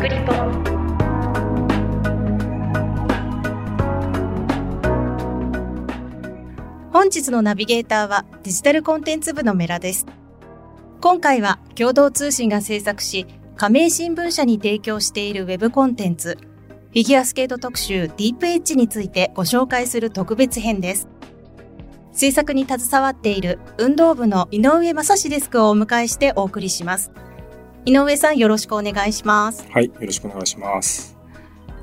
クリポ本日のナビゲーターはデジタルコンテンツ部のメラです。今回は共同通信が制作し加盟新聞社に提供しているウェブコンテンツフィギュアスケート特集ディープエッジについてご紹介する特別編です。制作に携わっている運動部の井上正史デスクをお迎えしてお送りします。井上さんよろしくお願いします。はいよろしくお願いします。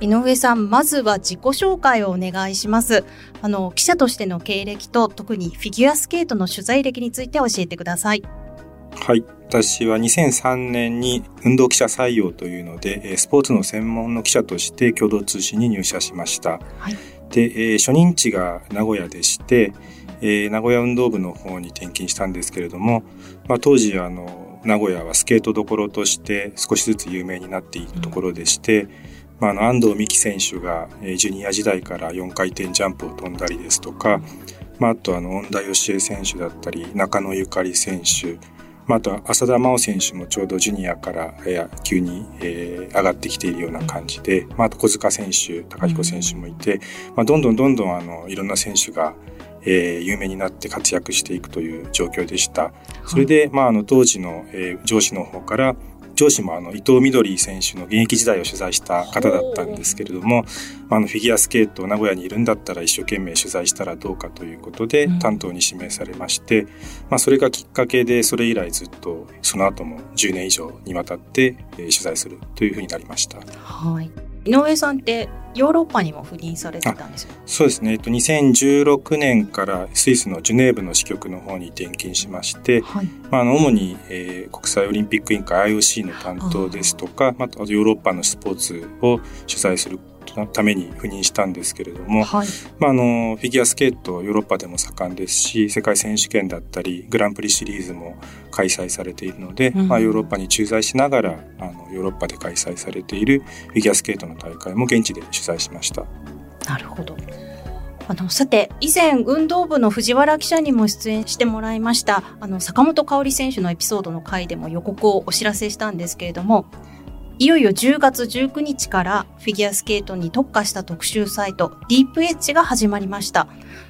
井上さんまずは自己紹介をお願いします。あの記者としての経歴と特にフィギュアスケートの取材歴について教えてください。はい私は2003年に運動記者採用というのでスポーツの専門の記者として共同通信に入社しました、はい、で初任地が名古屋でしてえー、名古屋運動部の方に転勤したんですけれども、まあ、当時あの名古屋はスケートどころとして少しずつ有名になっているところでして、うん、まあ、あの安藤美希選手がジュニア時代から4回転ジャンプを飛んだりですとか、まあ、あとあの恩田義恵選手だったり中野ゆかり選手まあ、あとは浅田真央選手もちょうどジュニアから野球に、えー、上がってきているような感じで、まあ、あと小塚選手高彦選手もいて、まあ、どんどんどんどんあのいろんな選手がえー、有名になって活躍していくという状況でした。それで、まあ、あの、当時の、えー、上司の方から、上司もあの伊藤みどり選手の現役時代を取材した方だったんですけれども、あのフィギュアスケート名古屋にいるんだったら一生懸命取材したらどうかということで担当に指名されまして、まあ、それがきっかけでそれ以来ずっとその後も10年以上にわたって取材するというふうになりました。はい井上さんってヨーロッパにも赴任されてたんですよ。そうですね、えっと、2016年からスイスのジュネーブの支局の方に転勤しまして、はい、まあ、あの主に、えー、国際オリンピック委員会 IOC の担当ですとかまたヨーロッパのスポーツを取材するのために赴任したんですけれども、はい、まあ、あのフィギュアスケートヨーロッパでも盛んですし世界選手権だったりグランプリシリーズも開催されているので、うん、まあ、ヨーロッパに駐在しながらあのヨーロッパで開催されているフィギュアスケートの大会も現地で取材しました。なるほど。あのさて以前運動部の藤原記者にも出演してもらいましたあの坂本香織選手のエピソードの回でも予告をお知らせしたんですけれどもいよいよ10月19日からフィギュアスケートに特化した特集サイトディープエッジが始まりました。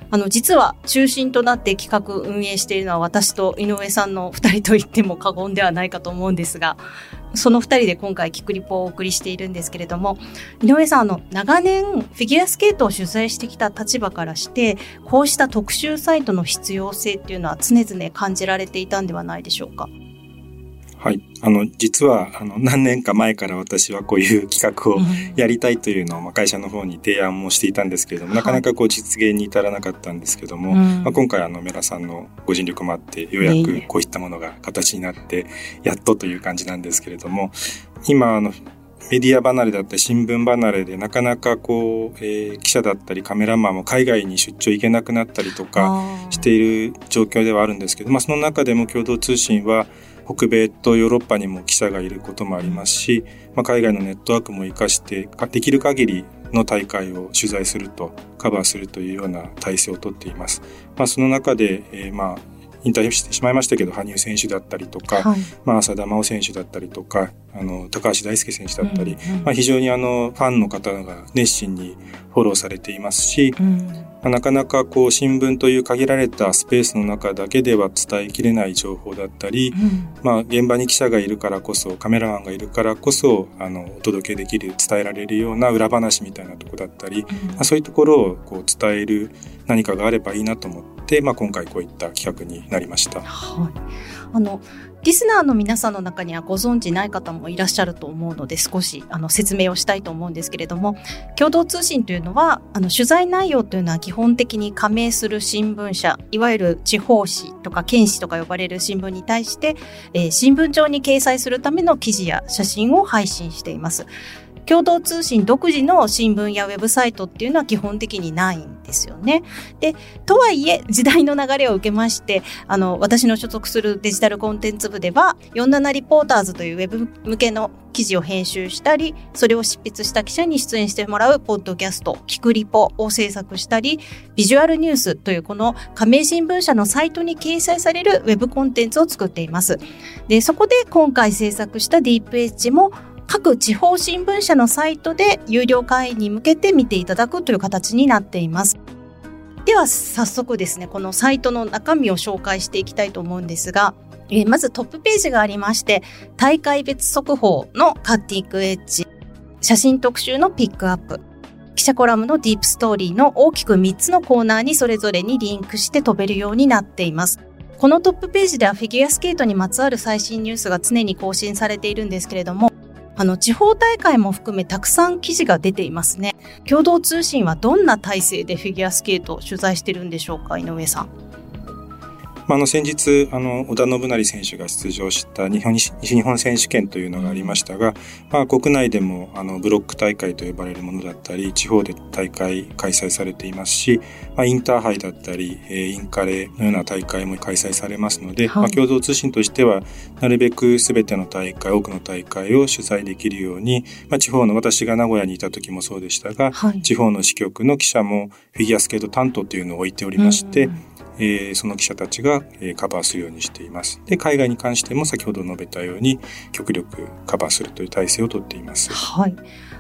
あの、実は中心となって企画運営しているのは私と井上さんの2人と言っても過言ではないかと思うんですが、その2人で今回キクリポをお送りしているんですけれども、井上さん、あの、長年フィギュアスケートを取材してきた立場からして、こうした特集サイトの必要性っていうのは常々感じられていたんではないでしょうか？はい。あの、実は、あの、何年か前から私はこういう企画をやりたいというのを、まあ、会社の方に提案もしていたんですけれども、なかなかこう実現に至らなかったんですけども、まあ、今回あの、メラさんのご尽力もあって、ようやくこういったものが形になって、やっとという感じなんですけれども、今、あの、メディア離れだったり新聞離れでなかなかこう、えー、記者だったりカメラマンも海外に出張行けなくなったりとかしている状況ではあるんですけど、まあ、その中でも共同通信は北米とヨーロッパにも記者がいることもありますし、まあ、海外のネットワークも活かしてできる限りの大会を取材するとカバーするというような体制をとっています。まあ、その中で、えー、まあ引退してしまいましたけど羽生選手だったりとか、はい、まあ、浅田真央選手だったりとかあの高橋大輔選手だったり、うんうん、まあ、非常にあのファンの方が熱心にフォローされていますし、なかなかこう新聞という限られたスペースの中だけでは伝えきれない情報だったり、うん、まあ、現場に記者がいるからこそカメラマンがいるからこそあのお届けできる伝えられるような裏話みたいなとこだったり、うん、まあ、そういうところをこう伝える何かがあればいいなと思って、まあ、今回こういった企画になりました。はい、あのリスナーの皆さんの中にはご存知ない方もいらっしゃると思うので少しあの説明をしたいと思うんですけれども共同通信というのはあの取材内容というのは基本的に加盟する新聞社いわゆる地方紙とか県紙とか呼ばれる新聞に対して、えー、新聞上に掲載するための記事や写真を配信しています。共同通信独自の新聞やウェブサイトっていうのは基本的にないんですよね。で、とはいえ、時代の流れを受けまして、あの、私の所属するデジタルコンテンツ部では、47リポーターズというウェブ向けの記事を編集したり、それを執筆した記者に出演してもらうポッドキャスト、キクリポを制作したり、ビジュアルニュースというこの加盟新聞社のサイトに掲載されるウェブコンテンツを作っています。で、そこで今回制作したディープエッジも各地方新聞社のサイトで有料会員に向けて見ていただくという形になっています。では早速ですね、このサイトの中身を紹介していきたいと思うんですが、え、まずトップページがありまして、大会別速報のカッティングエッジ、写真特集のピックアップ、記者コラムのディープストーリーの大きく3つのコーナーにそれぞれにリンクして飛べるようになっています。このトップページではフィギュアスケートにまつわる最新ニュースが常に更新されているんですけれども、あの、地方大会も含めたくさん記事が出ていますね。共同通信はどんな体制でフィギュアスケートを取材してるんでしょうか、井上さん。まあ、あの先日あの織田信成選手が出場した日本西日本選手権というのがありましたが、まあ、国内でもあのブロック大会と呼ばれるものだったり地方で大会開催されていますし、まあ、インターハイだったり、えー、インカレのような大会も開催されますので、はい、まあ、共同通信としてはなるべく全ての大会多くの大会を取材できるように、まあ、地方の私が名古屋にいた時もそうでしたが、はい、地方の支局の記者もフィギュアスケート担当というのを置いておりまして、うんえー、その記者たちが、えー、カバーするようにしています。で、海外に関しても先ほど述べたように極力カバーするという体制をとっています。はい。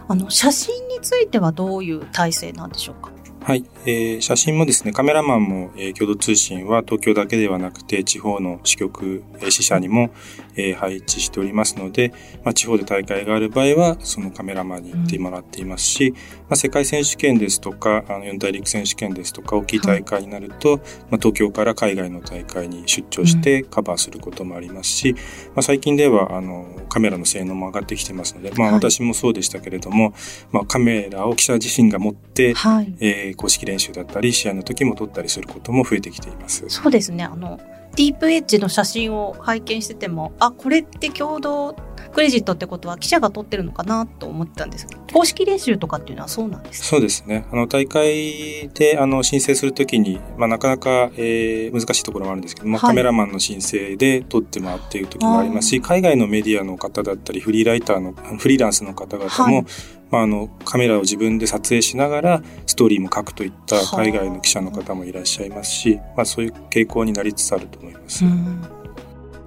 あの、写真についてはどういう体制なんでしょうか？はい、えー、写真もですね、カメラマンも、えー、共同通信は東京だけではなくて、地方の支局、えー、支社にも、えー、配置しておりますので、まあ、地方で大会がある場合は、そのカメラマンに行ってもらっていますし、うん、まあ、世界選手権ですとか、あの四大陸選手権ですとか、大きい大会になると、はい、まあ、東京から海外の大会に出張してカバーすることもありますし、うん、まあ、最近では、あの、カメラの性能も上がってきてますので、まあ、私もそうでしたけれども、はい、まあ、カメラを記者自身が持って、はい、えー、公式練習だったり試合の時も撮ったりすることも増えてきています。そうですね。あのディープエッジの写真を拝見しててもあこれって共同クレジットってことは記者が撮ってるのかなと思ってたんですけど公式練習とかっていうのはそうなんですかそうですね。あの大会であの申請するときに、まあ、なかなか、えー、難しいところもあるんですけど、まあ、カメラマンの申請で撮ってもらっている時もありますし海外のメディアの方だったりフリーライターのフリーランスの方々も、はいまあ、あのカメラを自分で撮影しながらストーリーも書くといった海外の記者の方もいらっしゃいますし、まあ、そういう傾向になりつつあると思います。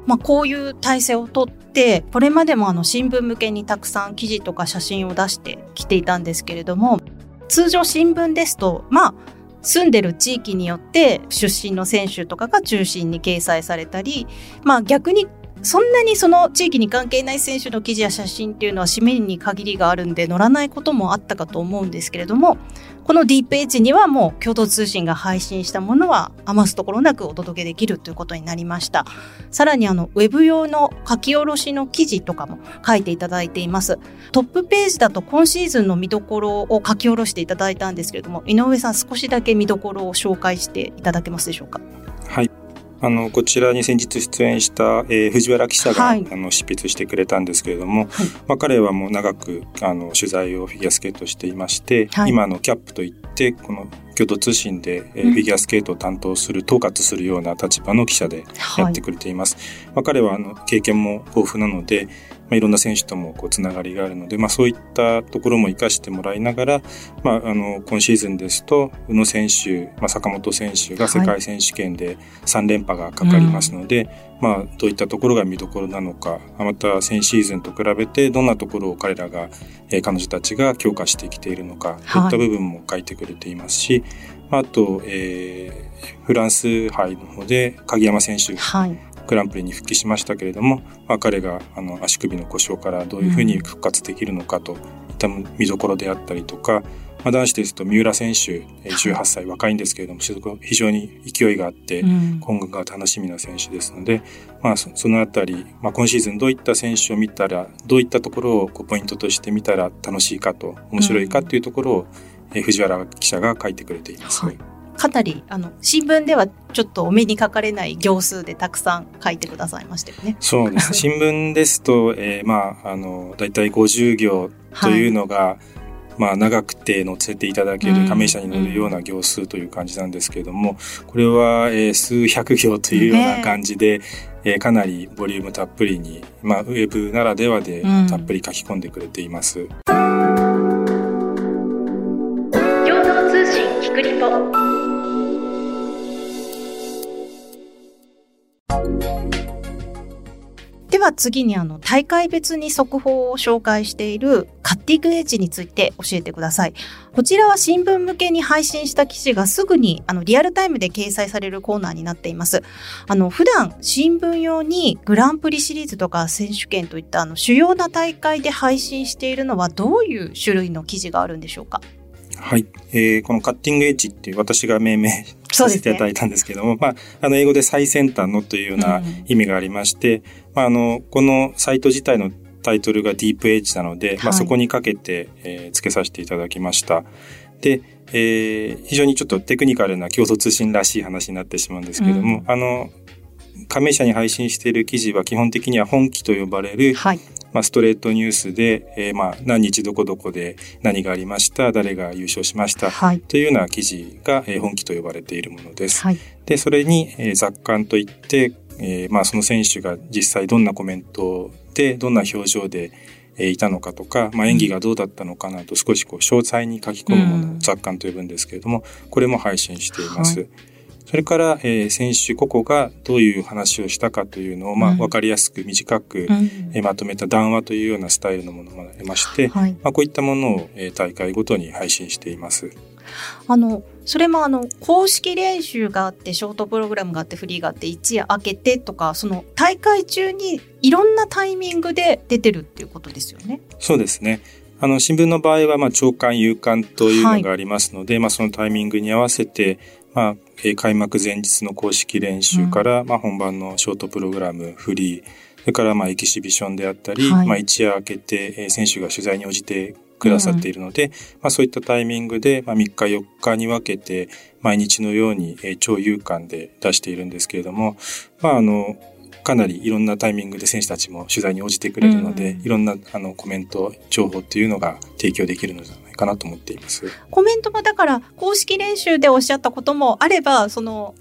まあ、こういう体制をとってこれまでもあの新聞向けにたくさん記事とか写真を出してきていたんですけれども通常新聞ですとまあ住んでる地域によって出身の選手とかが中心に掲載されたり、まあ逆にそんなにその地域に関係ない選手の記事や写真っていうのは紙面に限りがあるんで載らないこともあったかと思うんですけれどもこのディープエッジにはもう共同通信が配信したものは余すところなくお届けできるということになりました。さらにあのウェブ用の書き下ろしの記事とかも書いていただいています。トップページだと今シーズンの見どころを書き下ろしていただいたんですけれども井上さん少しだけ見どころを紹介していただけますでしょうか？はい。あの、こちらに先日出演した、えー、藤原記者が、はい、あの、執筆してくれたんですけれども、はい、まあ、彼はもう長く、あの、取材をフィギュアスケートしていまして、はい、今のキャップといって、この共同通信で、えー、フィギュアスケートを担当する、統括するような立場の記者でやってくれています。まあ、彼は、あの、経験も豊富なので、まあ、いろんな選手ともこうつながりがあるので、まあ、そういったところも生かしてもらいながら、まあ、あの今シーズンですと宇野選手、まあ、坂本選手が世界選手権で3連覇がかかりますので、はいうん、まあ、どういったところが見どころなのかまた先シーズンと比べてどんなところを彼らが、えー、彼女たちが強化してきているのか、とい。った部分も書いてくれていますし、あと、えー、フランス杯の方で鍵山選手、はいグランプリに復帰しましたけれども、まあ、彼があの足首の故障からどういうふうに復活できるのかといった見どころであったりとか、まあ、男子ですと三浦選手18歳若いんですけれども非常に勢いがあって今後が楽しみな選手ですので、まあ、そのあたり、まあ、今シーズンどういった選手を見たらどういったところをこうポイントとして見たら楽しいかと面白いかというところを、藤原記者が書いてくれています。はいかなり、あの、新聞ではちょっとお目にかかれない行数でたくさん書いてくださいましたよね。そうです。新聞ですと、えー、まあ、あの、だいたい50行というのが、はい、まあ、長くて載せていただける、加盟者に載るような行数という感じなんですけれども、これは、えー、数百行というような感じで、ねえー、かなりボリュームたっぷりに、まあ、ウェブならではでたっぷり書き込んでくれています。うんは次にあの大会別に速報を紹介しているカッティングエッジについて教えてください。こちらは新聞向けに配信した記事がすぐにあのリアルタイムで掲載されるコーナーになっています。あの普段新聞用にグランプリシリーズとか選手権といったあの主要な大会で配信しているのはどういう種類の記事があるんでしょうか？はい。えー、このカッティングエッジっていう私が命名させていただいたんですけども、ね、まあ、あの、英語で最先端のというような意味がありまして、うん、まあ、あの、このサイト自体のタイトルがディープエッジなので、はい、まあ、そこにかけて、えー、付けさせていただきました。で、えー、非常にちょっとテクニカルな共同通信らしい話になってしまうんですけれども、うん、あの、加盟者に配信している記事は基本的には本記と呼ばれる、はい、まあ、ストレートニュースで、えー、まあ何日どこどこで何がありました誰が優勝しました、はい、というような記事が、えー、本記と呼ばれているものです。はい、でそれに、えー、雑感といって、えーまあ、その選手が実際どんなコメントでどんな表情でいたのかとか、まあ、演技がどうだったのかなと少しこう詳細に書き込むものを雑感と呼ぶんですけれどもこれも配信しています。はいそれから、えー、選手個々がどういう話をしたかというのを、まあ、わかりやすく短く、うん、えー、まとめた談話というようなスタイルのものもありまして、はい、まあ、こういったものを、えー、大会ごとに配信しています。あの、それもあの、公式練習があって、ショートプログラムがあって、フリーがあって、一夜明けてとか、その大会中にいろんなタイミングで出てるっていうことですよね。そうですね。あの、新聞の場合は、まあ、朝刊、夕刊というのがありますので、はい、まあ、そのタイミングに合わせて、まあ、開幕前日の公式練習から、うん、まあ、本番のショートプログラム、フリー、それからまあエキシビションであったり、はい、まあ一夜明けて選手が取材に応じてくださっているので、うん、まあそういったタイミングで、まあ3日4日に分けて毎日のように超有感で出しているんですけれども、まああの、かなりいろんなタイミングで選手たちも取材に応じてくれるので、うん、いろんなあのコメント、情報っていうのが提供できるのではないかなと思っています。コメントもだから公式練習でおっしゃったこともあれば、その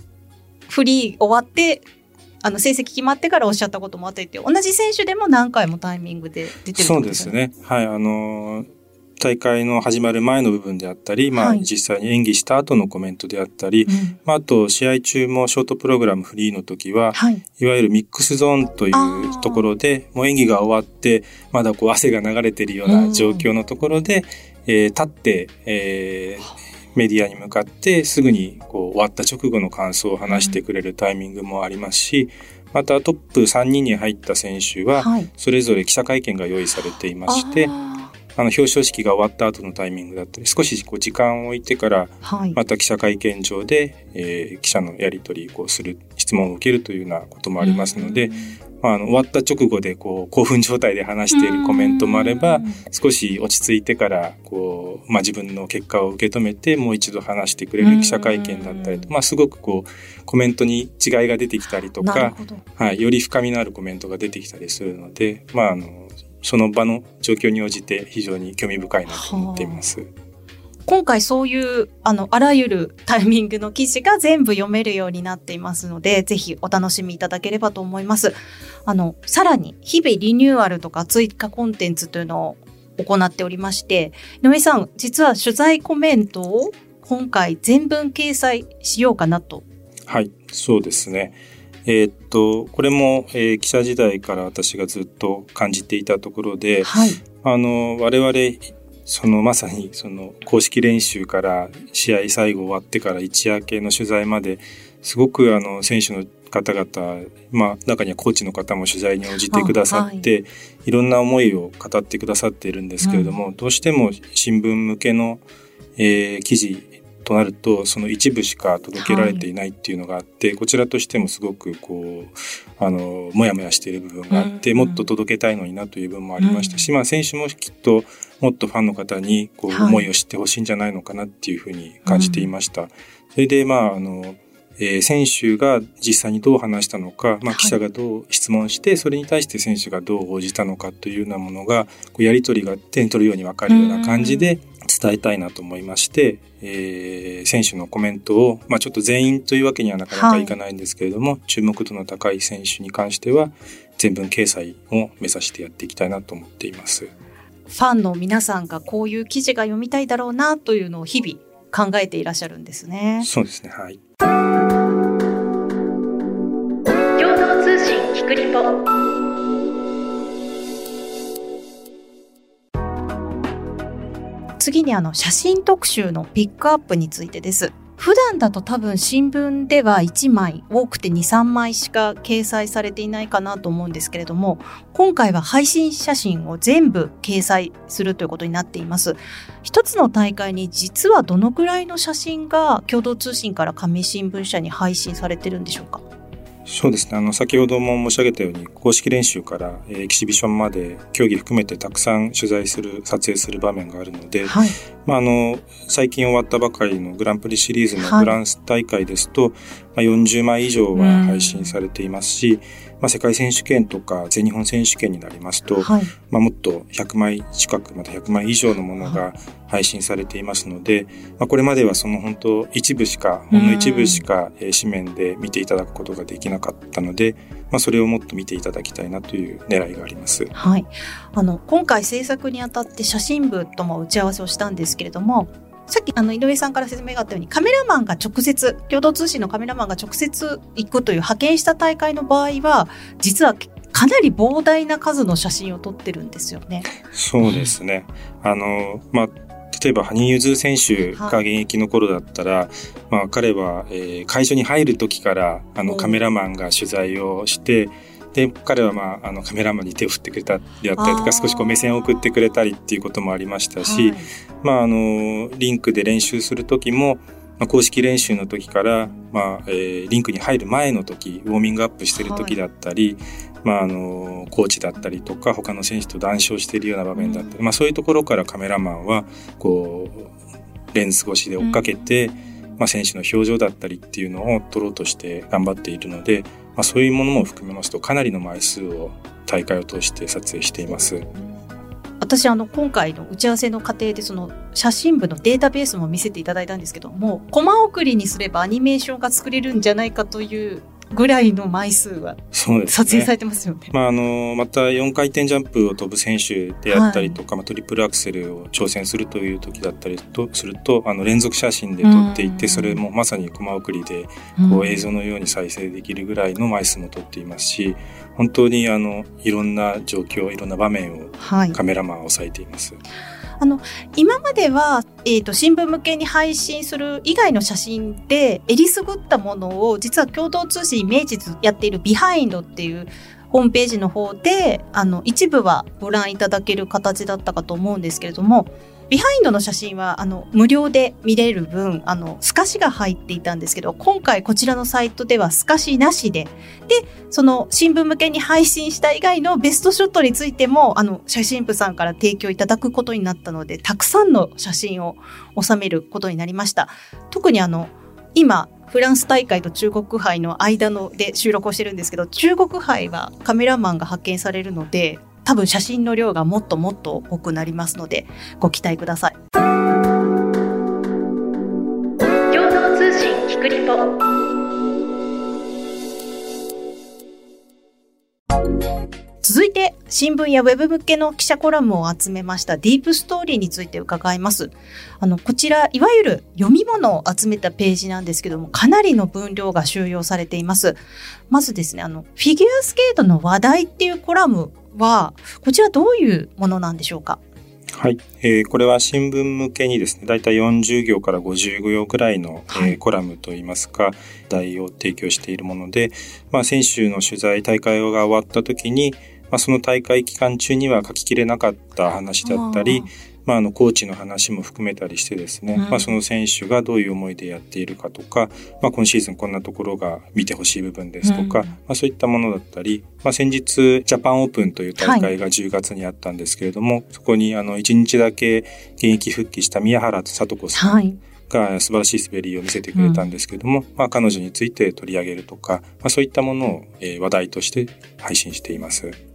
フリー終わってあの成績決まってからおっしゃったこともあって同じ選手でも何回もタイミングで出てるそうですね。はい。あの大会の始まる前の部分であったり、まあ、実際に演技した後のコメントであったり、まあ、あと、試合中もショートプログラムフリーの時は、はい、いわゆるミックスゾーンというところで、もう演技が終わって、まだこう汗が流れているような状況のところで、えー、立って、えー、メディアに向かってすぐにこう終わった直後の感想を話してくれるタイミングもありますし、またトップ3人に入った選手は、それぞれ記者会見が用意されていまして、はいあの表彰式が終わった後のタイミングだったり少しこう時間を置いてからまた記者会見場で、えー、記者のやり取りをする質問を受けるというようなこともありますので、まあ、あの終わった直後でこう興奮状態で話しているコメントもあれば少し落ち着いてからこう、まあ、自分の結果を受け止めてもう一度話してくれる記者会見だったりと、まあ、すごくこうコメントに違いが出てきたりとか、はい、より深みのあるコメントが出てきたりするので、まあ、あのその場の状況に応じて非常に興味深いなと思っています。今回そういうあのあらゆるタイミングの記事が全部読めるようになっていますので、ぜひお楽しみいただければと思います。あの、さらに日々リニューアルとか追加コンテンツというのを行っておりまして、井上さん、実は取材コメントを今回全文掲載しようかなと。はい、そうですね。えー、っと、これも、えー、記者時代から私がずっと感じていたところで、はい、あの、我々、そのまさにその公式練習から試合最後終わってから一夜明けの取材まですごくあの選手の方々、まあ中にはコーチの方も取材に応じてくださって、はい、いろんな思いを語ってくださっているんですけれども、うん、どうしても新聞向けの、えー、記事となるとその一部しか届けられていないっていうのがあって、はい、こちらとしてもすごくこうあのモヤモヤしている部分があって、うんうん、もっと届けたいのになという部分もありましたし、うん、まあ選手もきっともっとファンの方にこう思いを知ってほしいんじゃないのかなっていうふうに感じていました。はい、それでまああのえー、選手が実際にどう話したのか、まあ、記者がどう質問して、それに対して選手がどう応じたのかというようなものが、こうやり取りが手に取るように分かるような感じで、伝えたいなと思いまして、えー、選手のコメントを、まあ、ちょっと全員というわけにはなかなかいかないんですけれども、はい、注目度の高い選手に関しては全文掲載を目指してやっていきたいなと思っています。ファンの皆さんがこういう記事が読みたいだろうなというのを日々考えていらっしゃるんですね。そうですね。はい。共同通信キクリポ次にあの写真特集のピックアップについてです。普段だと多分新聞では1枚多くて2、3枚しか掲載されていないかなと思うんですけれども今回は配信写真を全部掲載するということになっています一つの大会に実はどのくらいの写真が共同通信から紙新聞社に配信されてるんでしょうか？そうですね。あの、先ほども申し上げたように、公式練習から、えー、エキシビションまで、競技含めてたくさん取材する、撮影する場面があるので、はい、まあ、あの、最近終わったばかりのグランプリシリーズのフランス大会ですと、はい、まあ、40枚以上は配信されていますし、まあ、世界選手権とか全日本選手権になりますと、はい、まあ、もっと100枚近くまた100枚以上のものが配信されていますので、まあ、これまではその本当一部しかほんの一部しか、え紙面で見ていただくことができなかったので、まあ、それをもっと見ていただきたいなという狙いがあります。はい、あの今回制作にあたって写真部とも打ち合わせをしたんですけれどもさっきあの井上さんから説明があったようにカメラマンが直接共同通信のカメラマンが直接行くという派遣した大会の場合は実はかなり膨大な数の写真を撮ってるんですよね。そうですね。あの、まあ、例えば羽生結弦選手が現役の頃だったら、はい、まあ彼は、えー、会場に入る時からあのカメラマンが取材をして、で彼は、まあ、あのカメラマンに手を振ってくれたりだったりとか少しこう目線を送ってくれたりっていうこともありましたし、はい、まあ、あのリンクで練習する時も、まあ、公式練習の時から、まあえー、リンクに入る前の時ウォーミングアップしてる時だったり、はい、まあ、あのコーチだったりとか他の選手と談笑しているような場面だったり、うん、まあ、そういうところからカメラマンはこうレンズ越しで追っかけて、うん、まあ、選手の表情だったりっていうのを撮ろうとして頑張っているので、まあ、そういうものも含めますとかなりの枚数を大会を通して撮影しています。私あの今回の打ち合わせの過程でその写真部のデータベースも見せていただいたんですけどもコマ送りにすればアニメーションが作れるんじゃないかというぐらいの枚数は撮影されてますよね。ねまあ、あのまた4回転ジャンプを飛ぶ選手であったりとか、はい、まあ、トリプルアクセルを挑戦するという時だったりとするとあの連続写真で撮っていてそれもまさにコマ送りでこう映像のように再生できるぐらいの枚数も撮っていますし本当にあのいろんな状況いろんな場面をカメラマンは押さえています。はいあの今までは、えーと、新聞向けに配信する以外の写真でえりすぐったものを実は共同通信イメージズやっているビハインドっていうホームページの方であの一部はご覧いただける形だったかと思うんですけれどもビハインドの写真はあの無料で見れる分あの透かしが入っていたんですけど今回こちらのサイトでは透かしなしで。でその新聞向けに配信した以外のベストショットについてもあの写真部さんから提供いただくことになったのでたくさんの写真を収めることになりました。特にあの今フランス大会と中国杯の間ので収録をしてるんですけど中国杯はカメラマンが派遣されるので多分写真の量がもっともっと多くなりますのでご期待ください。共同通信キクリポ続いて新聞やウェブ向けの記者コラムを集めましたディープストーリーについて伺います。あの、こちら、いわゆる読み物を集めたページなんですけども、かなりの分量が収容されています。まずですね、あの、フィギュアスケートの話題っていうコラムは、こちらどういうものなんでしょうか？はい、えー、これは新聞向けにですね、だいたい40行から50行くらいの、はい、えー、コラムといいますか、題を提供しているもので、まあ、選手の取材、大会が終わった時に、まあ、その大会期間中には書ききれなかった話だったり、まあ、あのコーチの話も含めたりしてですね、うん、まあ、その選手がどういう思いでやっているかとか、まあ、今シーズンこんなところが見てほしい部分ですとか、うん、まあ、そういったものだったり、まあ、先日ジャパンオープンという大会が10月にあったんですけれども、はい、そこにあの1日だけ現役復帰した宮原聡子さん、はい。が素晴らしい滑りを見せてくれたんですけれども、うん、まあ、彼女について取り上げるとか、まあ、そういったものを、えー、話題として配信しています。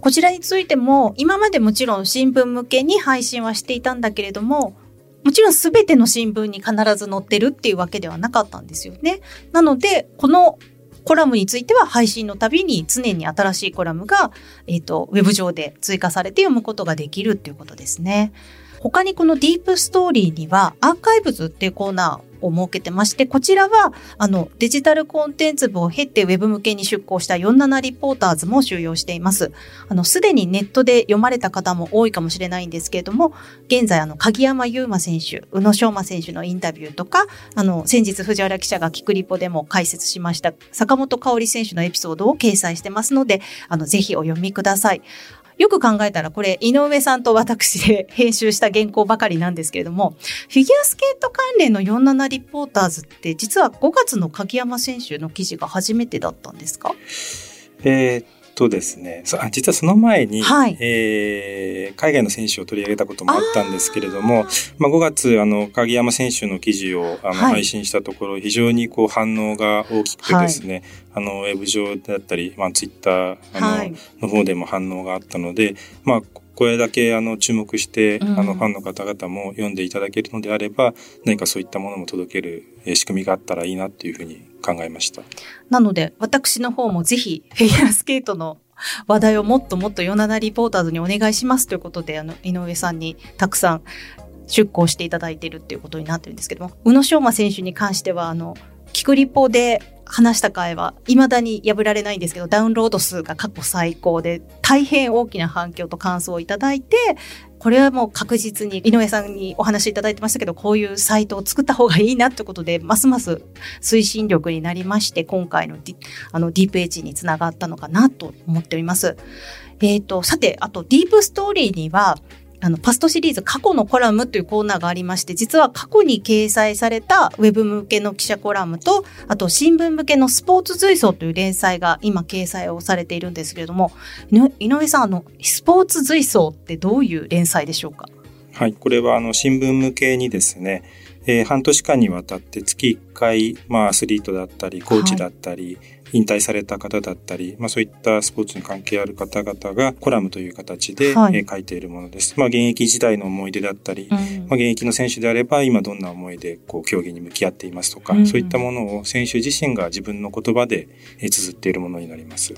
こちらについても今までもちろん新聞向けに配信はしていたんだけれどももちろん全ての新聞に必ず載ってるっていうわけではなかったんですよね。なのでこのコラムについては配信のたびに常に新しいコラムが、えっ、ー、と、ウェブ上で追加されて読むことができるっていうことですね。他にこのディープストーリーにはアーカイブズっていうコーナーを設けてまして、こちらは、あの、デジタルコンテンツ部を経てウェブ向けに出向した47リポーターズも収容しています。あの、すでにネットで読まれた方も多いかもしれないんですけれども、現在、あの、鍵山優真選手、宇野昌磨選手のインタビューとか、あの、先日藤原記者がキクリポでも解説しました坂本香織選手のエピソードを掲載してますので、あの、ぜひお読みください。よく考えたらこれ井上さんと私で編集した原稿ばかりなんですけれども、フィギュアスケート関連の47リポーターズって実は5月の鍵山選手の記事が初めてだったんですか？えーとですね、実はその前に、はい、えー、海外の選手を取り上げたこともあったんですけれども、まあ、5月、あの、鍵山選手の記事をあの、はい、配信したところ、非常にこう反応が大きくてですね、はい、あの、ウェブ上だったり、まあ、ツイッターあの、はい、の方でも反応があったので、まあ、これだけあの注目して、うん、あのファンの方々も読んでいただけるのであれば何かそういったものも届ける仕組みがあったらいいなっていうふうに考えました。なので私の方もぜひ フィギュアスケートの話題をもっともっと47リポーターズにお願いしますということであの井上さんにたくさん出向していただいているっていうことになってるんですけども宇野昌磨選手に関してはあのキクリポで話した回は未だに破られないんですけど、ダウンロード数が過去最高で、大変大きな反響と感想をいただいて、これはもう確実に井上さんにお話しいただいてましたけど、こういうサイトを作った方がいいなってことで、ますます推進力になりまして、今回のディあのディープエッジにつながったのかなと思っております。えっ、ー、と、さて、あとディープストーリーには、あの、パストシリーズ過去のコラムというコーナーがありまして、実は過去に掲載されたウェブ向けの記者コラムと、あと新聞向けのスポーツ随想という連載が今掲載をされているんですけれども、井上さん、あの、スポーツ随想ってどういう連載でしょうか？はい、これはあの、新聞向けにですね、えー、半年間にわたって月1回、まあ、アスリートだったり、コーチだったり、はい引退された方だったり、まあ、そういったスポーツに関係ある方々がコラムという形で、はい、え書いているものです。まあ、現役時代の思い出だったり、うん、まあ、現役の選手であれば今どんな思いでこう競技に向き合っていますとか、うん、そういったものを選手自身が自分の言葉で綴っているものになります。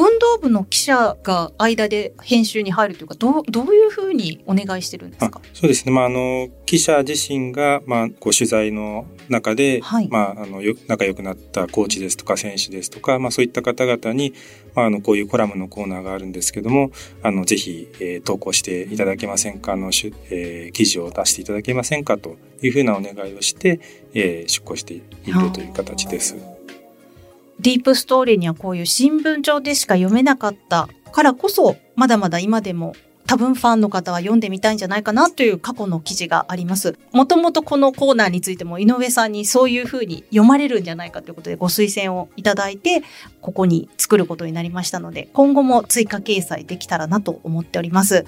運動部の記者が間で編集に入るというか、どう、どういうふうにお願いしてるんですか？そうですね。まあ、あの、記者自身が、まあ、こう、取材の中で、はい、まあ、あの、よ、仲良くなったコーチですとか、選手ですとか、まあ、そういった方々に、まあ、あの、こういうコラムのコーナーがあるんですけども、あの、ぜひ、えー、投稿していただけませんか、あの、しえー、記事を出していただけませんか？というふうなお願いをして、えー、出向しているという形です。ディープストーリーにはこういう新聞上でしか読めなかったからこそ、まだまだ今でも多分ファンの方は読んでみたいんじゃないかなという過去の記事があります。もともとこのコーナーについても井上さんにそういうふうに読まれるんじゃないかということでご推薦をいただいて、ここに作ることになりましたので、今後も追加掲載できたらなと思っております。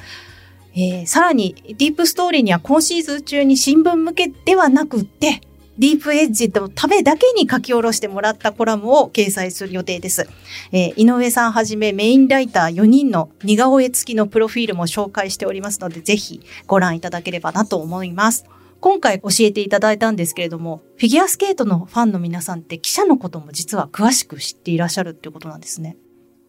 えー、さらに、ディープストーリーには今シーズン中に新聞向けではなくって、ディープエッジのためだけに書き下ろしてもらったコラムを掲載する予定です。えー、井上さんはじめメインライター4人の似顔絵付きのプロフィールも紹介しておりますので、ぜひご覧いただければなと思います。今回教えていただいたんですけれども、フィギュアスケートのファンの皆さんって記者のことも実は詳しく知っていらっしゃるっていうことなんですね。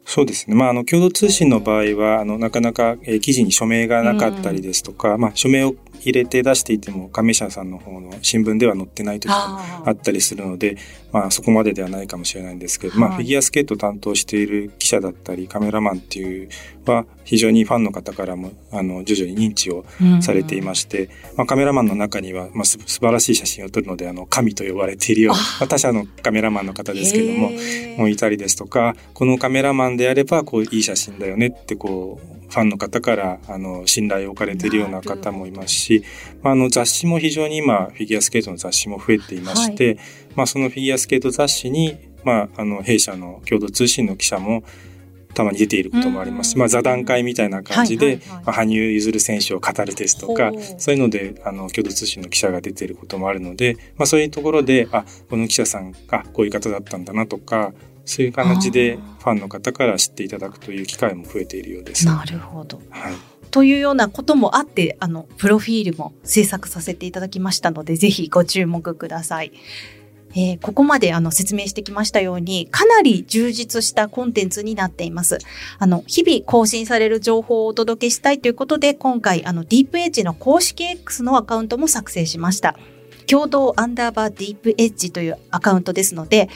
そうですね。まあ、あの、共同通信の場合は、あの、なかなか、えー、記事に署名がなかったりですとか、うん、まあ、署名を入れて出していても、加盟者さんの方の新聞では載ってない時があったりするので、まあそこまでではないかもしれないんですけど、まあフィギュアスケート担当している記者だったりカメラマンっていうは非常にファンの方からもあの徐々に認知をされていまして、まあ、カメラマンの中には、まあ、す素晴らしい写真を撮るのであの神と呼ばれているような、まあ、他社のカメラマンの方ですけどももういたりですとかこのカメラマンであればこういい写真だよねってこうファンの方からあの信頼を置かれているような方もいますし、まあ、あの雑誌も非常に今フィギュアスケートの雑誌も増えていまして、はい、まあ、そのフィギュアスケート雑誌に、まあ、あの弊社の共同通信の記者もたまに出ていることもありますし、まあ、座談会みたいな感じで、まあ、羽生結弦選手を語るですとかそういうのであの共同通信の記者が出ていることもあるので、まあ、そういうところであこの記者さんがこういう方だったんだなとかそういう形でファンの方から知っていただくという機会も増えているようです。なるほど。はい。というようなこともあって、あの、プロフィールも制作させていただきましたので、ぜひご注目ください。えー、ここまであの説明してきましたように、かなり充実したコンテンツになっています。あの、日々更新される情報をお届けしたいということで、今回、あの、ディープエッジの公式 X のアカウントも作成しました。共同アンダーバーディープエッジというアカウントですので、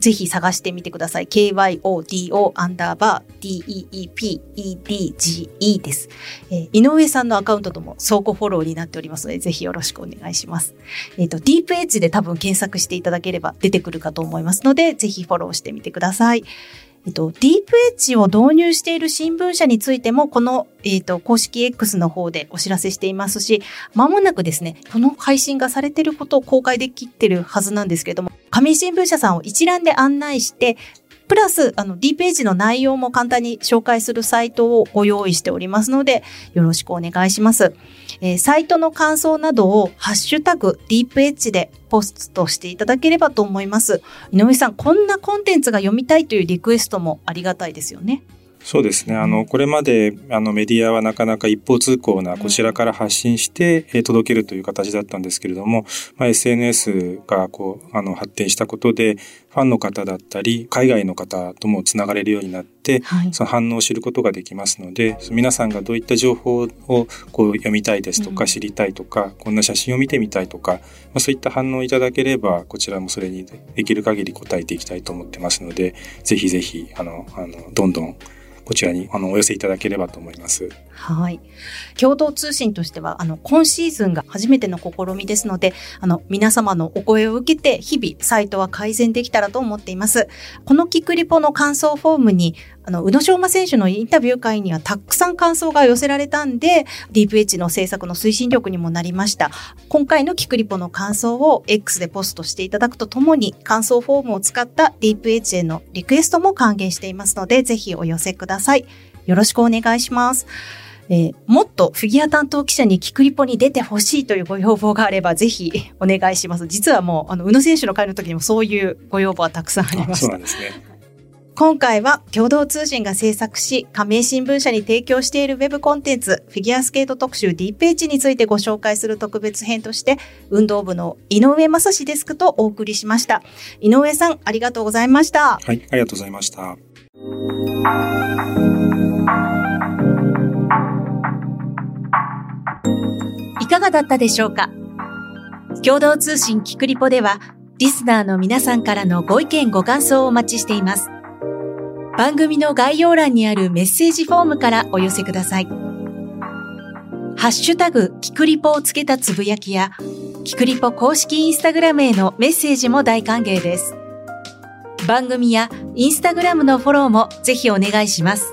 ぜひ探してみてください。KYODO アンダーバー DEEPEDGE です、えー、井上さんのアカウントとも相互フォローになっておりますので、ぜひよろしくお願いします。えっ、ー、と、ディープエッジで多分検索していただければ出てくるかと思いますので、ぜひフォローしてみてください。えっと、ディープエッジを導入している新聞社についても、この、えっと、公式 X の方でお知らせしていますし、まもなくですね、この配信がされていることを公開できてるはずなんですけれども、紙新聞社さんを一覧で案内して、プラス、あの、D ページの内容も簡単に紹介するサイトをご用意しておりますので、よろしくお願いします。えー、サイトの感想などを、ハッシュタグ、ディープエッジでポストしていただければと思います。井上さん、こんなコンテンツが読みたいというリクエストもありがたいですよね。そうですね。あの、これまで、あの、メディアはなかなか一方通行な、こちらから発信して、え、届けるという形だったんですけれども、まあ、SNS が、こう、あの、発展したことで、ファンの方だったり、海外の方ともつながれるようになって、はい、その反応を知ることができますので、皆さんがどういった情報をこう読みたいですとか、知りたいとか、こんな写真を見てみたいとか、まあ、そういった反応をいただければ、こちらもそれにできる限り答えていきたいと思ってますので、ぜひぜひ、あの、あの、どんどんこちらにあのお寄せいただければと思います。はい。共同通信としては、あの、今シーズンが初めての試みですので、あの、皆様のお声を受けて、日々、サイトは改善できたらと思っています。このキクリポの感想フォームに、あの、宇野昌磨選手のインタビュー会にはたくさん感想が寄せられたんで、ディープエッジの制作の推進力にもなりました。今回のキクリポの感想を X でポストしていただくとともに、感想フォームを使ったディープエッジへのリクエストも歓迎していますので、ぜひお寄せください。よろしくお願いします。えー、もっとフィギュア担当記者にキクリポに出てほしいというご要望があれば、ぜひお願いします。実はもう、あの、宇野選手の会の時にもそういうご要望はたくさんありました。そうなんですね。今回は共同通信が制作し、加盟新聞社に提供しているウェブコンテンツ、フィギュアスケート特集 D ページについてご紹介する特別編として、運動部の井上正史デスクとお送りしました。井上さん、ありがとうございました。はい、ありがとうございました。いかがだったでしょうか？共同通信キクリポでは、リスナーの皆さんからのご意見ご感想をお待ちしています。番組の概要欄にあるメッセージフォームからお寄せください。ハッシュタグ、キクリポをつけたつぶやきや、キクリポ公式インスタグラムへのメッセージも大歓迎です。番組やインスタグラムのフォローもぜひお願いします。